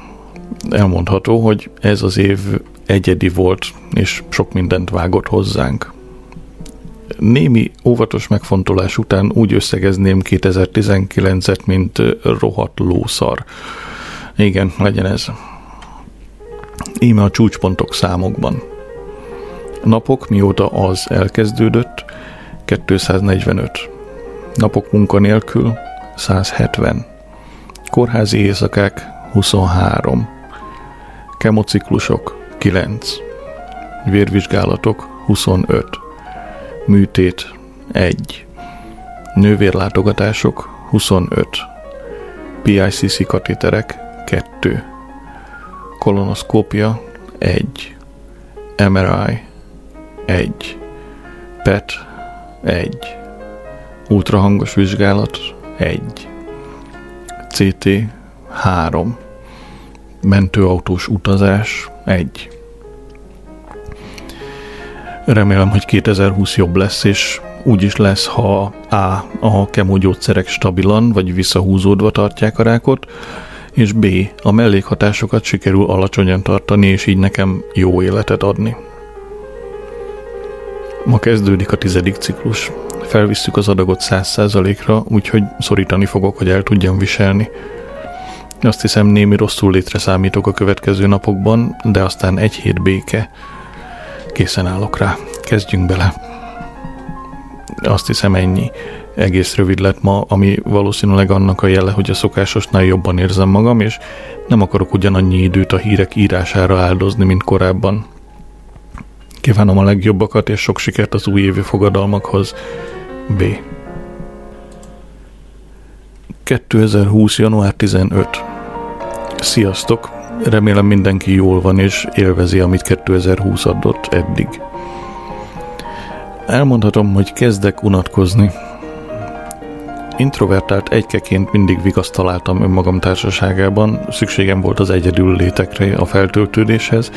Elmondható, hogy ez az év egyedi volt, és sok mindent vágott hozzánk némi óvatos megfontolás után úgy összegezném 2019-et, mint rohadt lószar. Igen, legyen ez. Íme a csúcspontok számokban. Napok mióta az elkezdődött, 245. Napok munkanélkül 170. Kórházi éjszakák 23. Kemociklusok 9. Vérvizsgálatok 25 műtét 1, nővérlátogatások 25, PICC katéterek 2, kolonoszkópia 1, MRI 1, PET 1, ultrahangos vizsgálat 1, CT 3, mentőautós utazás 1, Remélem, hogy 2020 jobb lesz, és úgy is lesz, ha A. a kemógyógyszerek stabilan vagy visszahúzódva tartják a rákot, és B. a mellékhatásokat sikerül alacsonyan tartani, és így nekem jó életet adni. Ma kezdődik a tizedik ciklus. Felvisszük az adagot 100%-ra, úgyhogy szorítani fogok, hogy el tudjam viselni. Azt hiszem némi rosszul létre számítok a következő napokban, de aztán egy hét béke, Készen állok rá. Kezdjünk bele. Azt hiszem ennyi. Egész rövid lett ma, ami valószínűleg annak a jele, hogy a szokásosnál jobban érzem magam, és nem akarok ugyanannyi időt a hírek írására áldozni, mint korábban. Kívánom a legjobbakat, és sok sikert az újévi fogadalmakhoz. B. 2020. január 15. Sziasztok! Remélem mindenki jól van és élvezi, amit 2020 adott eddig. Elmondhatom, hogy kezdek unatkozni. Introvertált egykeként mindig vigaszt találtam önmagam társaságában, szükségem volt az egyedül létekre a feltöltődéshez,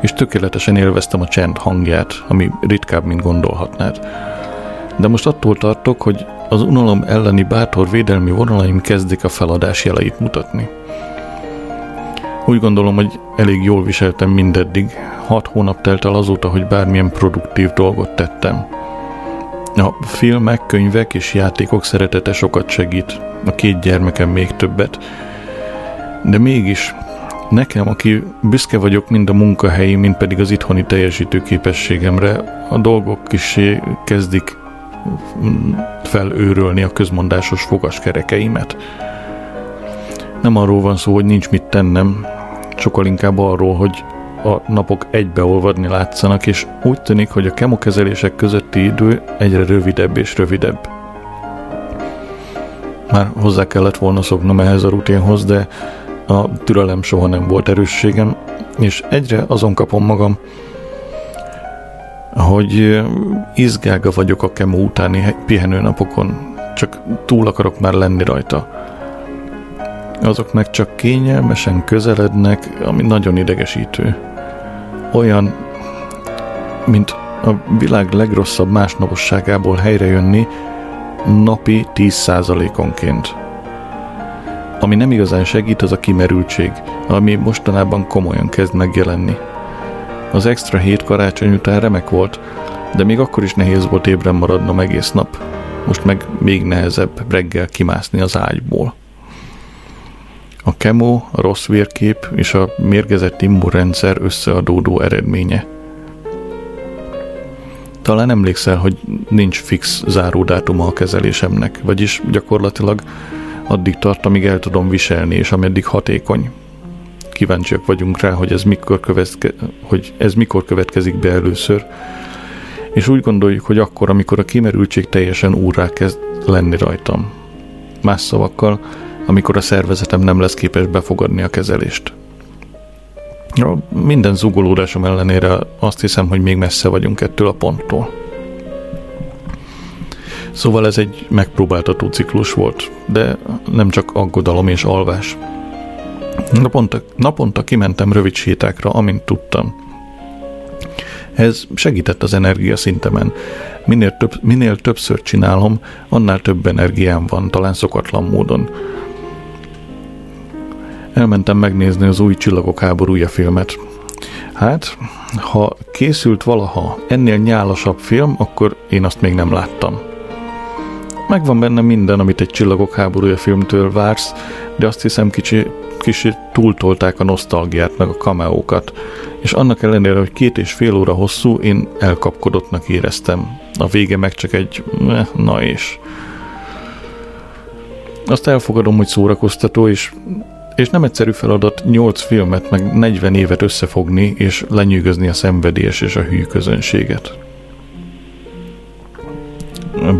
és tökéletesen élveztem a csend hangját, ami ritkább, mint gondolhatnád. De most attól tartok, hogy az unalom elleni bátor védelmi vonalaim kezdik a feladás jeleit mutatni. Úgy gondolom, hogy elég jól viseltem mindeddig. Hat hónap telt el azóta, hogy bármilyen produktív dolgot tettem. A filmek, könyvek és játékok szeretete sokat segít. A két gyermekem még többet. De mégis nekem, aki büszke vagyok mind a munkahelyi, mind pedig az itthoni teljesítő képességemre, a dolgok is kezdik felőrölni a közmondásos fogaskerekeimet. Nem arról van szó, hogy nincs mit tennem, sokkal inkább arról, hogy a napok egybeolvadni látszanak, és úgy tűnik, hogy a kemokezelések közötti idő egyre rövidebb és rövidebb. Már hozzá kellett volna szoknom ehhez a rutinhoz, de a türelem soha nem volt erősségem, és egyre azon kapom magam, hogy izgága vagyok a kemó utáni pihenőnapokon, csak túl akarok már lenni rajta. Azok meg csak kényelmesen közelednek, ami nagyon idegesítő. Olyan, mint a világ legrosszabb másnaposságából helyrejönni napi 10%-onként. Ami nem igazán segít, az a kimerültség, ami mostanában komolyan kezd megjelenni. Az extra hét karácsony után remek volt, de még akkor is nehéz volt ébren maradnom egész nap. Most meg még nehezebb reggel kimászni az ágyból. A kemo, a rossz vérkép és a mérgezett immunrendszer összeadódó eredménye. Talán emlékszel, hogy nincs fix záródátuma a kezelésemnek, vagyis gyakorlatilag addig tart, amíg el tudom viselni, és ameddig hatékony kíváncsiak vagyunk rá, hogy ez mikor, követke, hogy ez mikor következik be először, és úgy gondoljuk, hogy akkor, amikor a kimerültség teljesen úrrá kezd lenni rajtam. Más szavakkal, amikor a szervezetem nem lesz képes befogadni a kezelést. Ja, minden zugolódásom ellenére azt hiszem, hogy még messze vagyunk ettől a ponttól. Szóval ez egy megpróbáltató ciklus volt, de nem csak aggodalom és alvás. Naponta, naponta kimentem rövid sétákra, amint tudtam. Ez segített az energia szintemen. Minél, több, minél többször csinálom, annál több energiám van, talán szokatlan módon. Elmentem megnézni az új Csillagok háborúja filmet. Hát, ha készült valaha ennél nyálasabb film, akkor én azt még nem láttam. Megvan benne minden, amit egy Csillagok háborúja filmtől vársz, de azt hiszem kicsi kicsit túltolták a nosztalgiát, meg a kameókat, és annak ellenére, hogy két és fél óra hosszú, én elkapkodottnak éreztem. A vége meg csak egy eh, na és. Azt elfogadom, hogy szórakoztató, és, és nem egyszerű feladat 8 filmet, meg 40 évet összefogni, és lenyűgözni a szenvedélyes és a hű közönséget.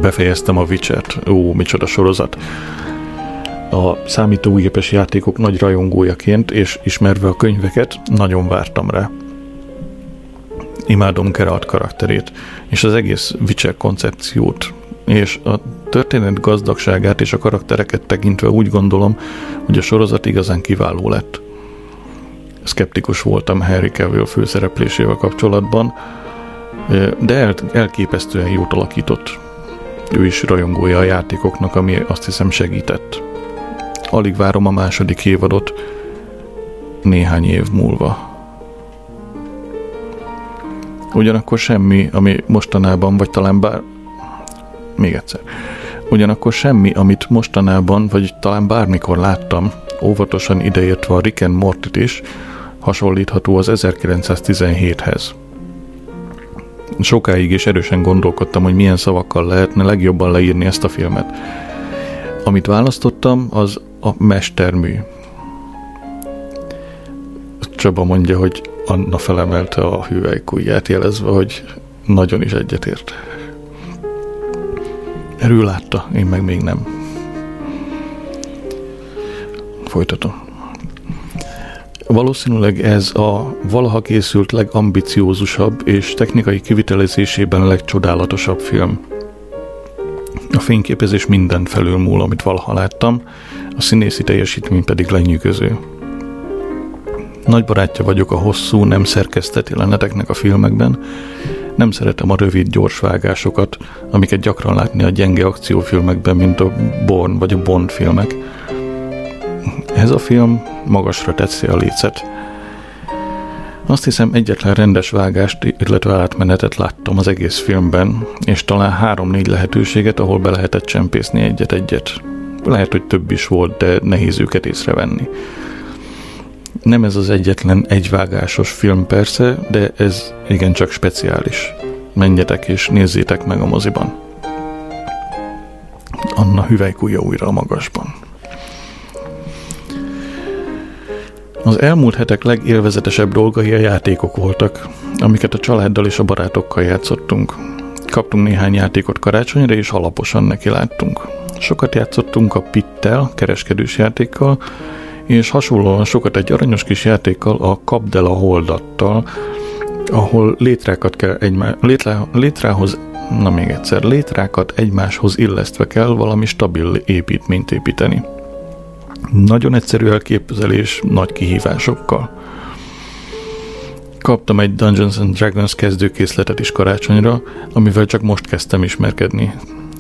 Befejeztem a Witcher-t. Ó, micsoda sorozat a számítógépes játékok nagy rajongójaként, és ismerve a könyveket, nagyon vártam rá. Imádom Geralt karakterét, és az egész Witcher koncepciót, és a történet gazdagságát és a karaktereket tekintve úgy gondolom, hogy a sorozat igazán kiváló lett. Skeptikus voltam Harry Cavill főszereplésével kapcsolatban, de el, elképesztően jót alakított. Ő is rajongója a játékoknak, ami azt hiszem segített. Alig várom a második évadot néhány év múlva. Ugyanakkor semmi, ami mostanában, vagy talán bár... Még egyszer. Ugyanakkor semmi, amit mostanában, vagy talán bármikor láttam, óvatosan ideértve a Rick and Mortit is, hasonlítható az 1917-hez. Sokáig és erősen gondolkodtam, hogy milyen szavakkal lehetne legjobban leírni ezt a filmet. Amit választottam, az a mestermű. Csaba mondja, hogy Anna felemelte a hüvelykujját, jelezve, hogy nagyon is egyetért. Erő látta, én meg még nem. Folytatom. Valószínűleg ez a valaha készült legambiciózusabb és technikai kivitelezésében legcsodálatosabb film. A fényképezés minden felül múl, amit valaha láttam, a színészi teljesítmény pedig lenyűgöző. Nagy barátja vagyok a hosszú, nem szerkesztett jeleneteknek a filmekben, nem szeretem a rövid, gyors vágásokat, amiket gyakran látni a gyenge akciófilmekben, mint a Born vagy a Bond filmek. Ez a film magasra teszi a lécet. Azt hiszem egyetlen rendes vágást, illetve átmenetet láttam az egész filmben, és talán három-négy lehetőséget, ahol be lehetett csempészni egyet-egyet. Lehet, hogy több is volt, de nehéz őket észrevenni. Nem ez az egyetlen egyvágásos film persze, de ez igencsak speciális. Menjetek és nézzétek meg a moziban. Anna hüvelykúja újra a magasban. Az elmúlt hetek legélvezetesebb dolgai a játékok voltak, amiket a családdal és a barátokkal játszottunk. Kaptunk néhány játékot karácsonyra, és alaposan neki láttunk. Sokat játszottunk a Pittel, kereskedős játékkal, és hasonlóan sokat egy aranyos kis játékkal, a Kapdela Holdattal, ahol létrákat kell egymá, létre, létrához, na még egyszer, létrákat egymáshoz illesztve kell valami stabil építményt építeni. Nagyon egyszerű elképzelés, nagy kihívásokkal. Kaptam egy Dungeons and Dragons kezdőkészletet is karácsonyra, amivel csak most kezdtem ismerkedni.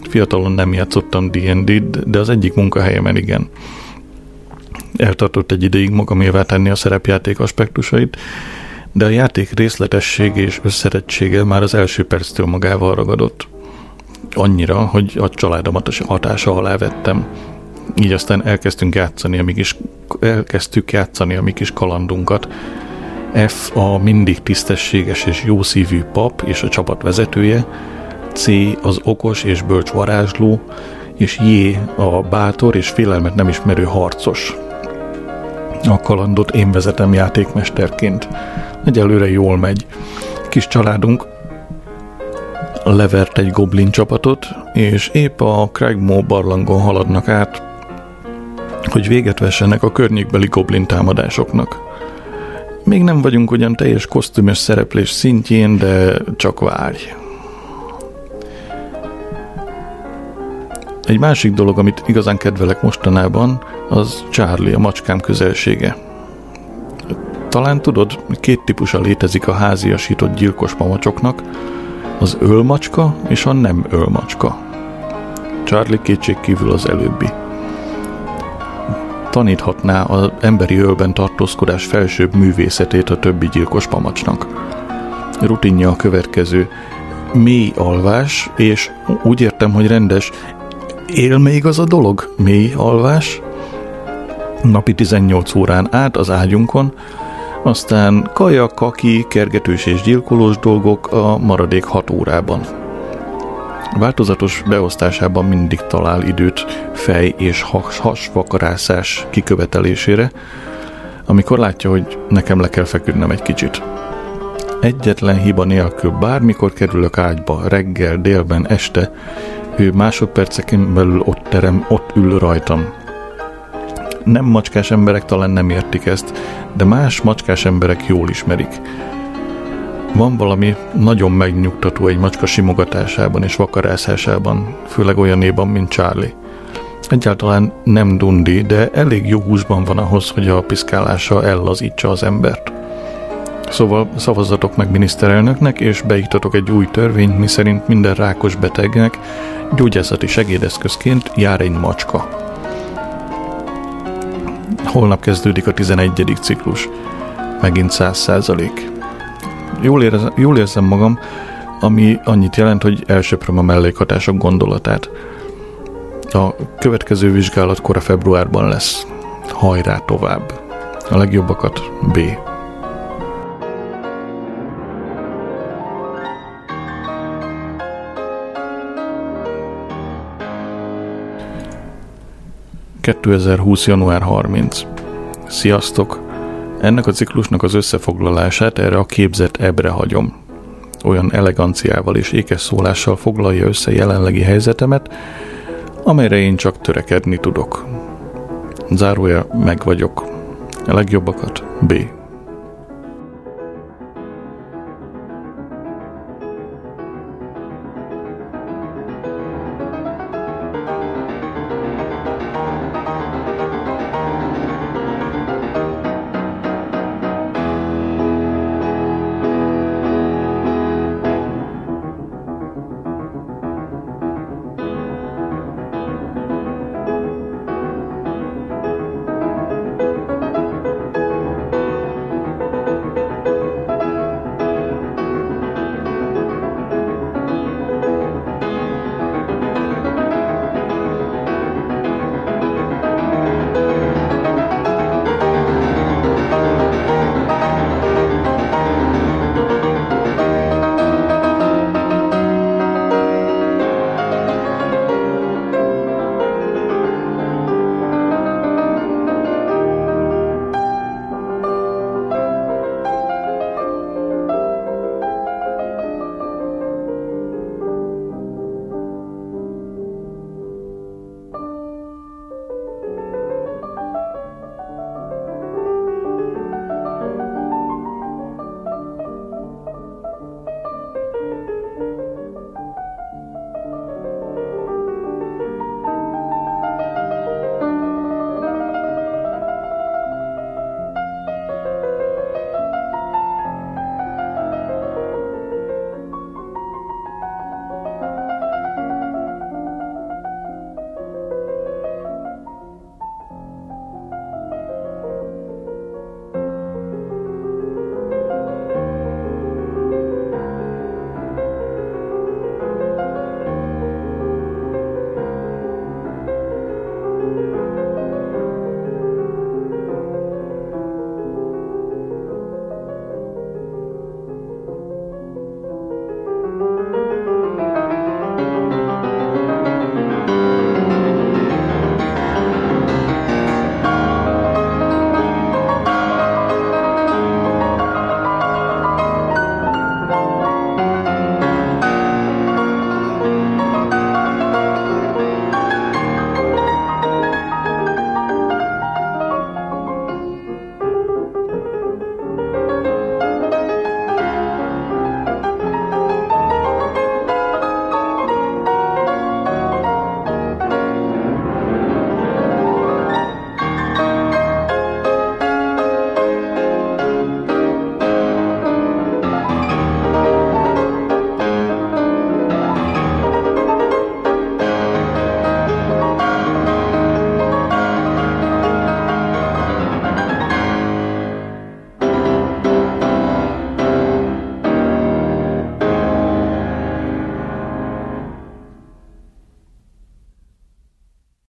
Fiatalon nem játszottam D&D-t, de az egyik munkahelyemen igen. Eltartott egy ideig magamévá tenni a szerepjáték aspektusait, de a játék részletessége és összetettsége már az első perctől magával ragadott. Annyira, hogy a családomat hatása alá vettem, így aztán elkezdtünk játszani a mi kis, elkezdtük játszani a mi kis kalandunkat. F a mindig tisztességes és jószívű pap és a csapat vezetője, C az okos és bölcs varázsló, és J a bátor és félelmet nem ismerő harcos. A kalandot én vezetem játékmesterként. Egyelőre jól megy. Kis családunk levert egy goblin csapatot, és épp a Craigmore barlangon haladnak át, hogy véget vessenek a környékbeli goblin támadásoknak. Még nem vagyunk ugyan teljes kosztümös szereplés szintjén, de csak várj. Egy másik dolog, amit igazán kedvelek mostanában, az Charlie, a macskám közelsége. Talán tudod, két típusa létezik a háziasított gyilkos mamacsoknak, az ölmacska és a nem ölmacska. Charlie kétség kívül az előbbi taníthatná az emberi ölben tartózkodás felsőbb művészetét a többi gyilkos pamacsnak. Rutinja a következő. Mély alvás, és úgy értem, hogy rendes. Él még az a dolog? Mély alvás? Napi 18 órán át az ágyunkon, aztán kaja, kaki, kergetős és gyilkolós dolgok a maradék 6 órában. Változatos beosztásában mindig talál időt fej és has, hasvakarászás kikövetelésére, amikor látja, hogy nekem le kell feküdnem egy kicsit. Egyetlen hiba nélkül bármikor kerülök ágyba, reggel, délben, este, ő másodperceken belül ott terem, ott ül rajtam. Nem macskás emberek talán nem értik ezt, de más macskás emberek jól ismerik van valami nagyon megnyugtató egy macska simogatásában és vakarászásában, főleg olyanéban, mint Charlie. Egyáltalán nem dundi, de elég jó húsban van ahhoz, hogy a piszkálása ellazítsa az embert. Szóval szavazzatok meg miniszterelnöknek, és beiktatok egy új törvényt, miszerint minden rákos betegnek gyógyászati segédeszközként jár egy macska. Holnap kezdődik a 11. ciklus. Megint 100 százalék jól, érzem, jól érzem magam, ami annyit jelent, hogy elsöpröm a mellékhatások gondolatát. A következő vizsgálat kora februárban lesz. Hajrá tovább! A legjobbakat B. ...2020. január 30. Sziasztok! Ennek a ciklusnak az összefoglalását erre a képzett ebre hagyom. Olyan eleganciával és ékes szólással foglalja össze jelenlegi helyzetemet, amelyre én csak törekedni tudok. Zárója meg vagyok. A legjobbakat B.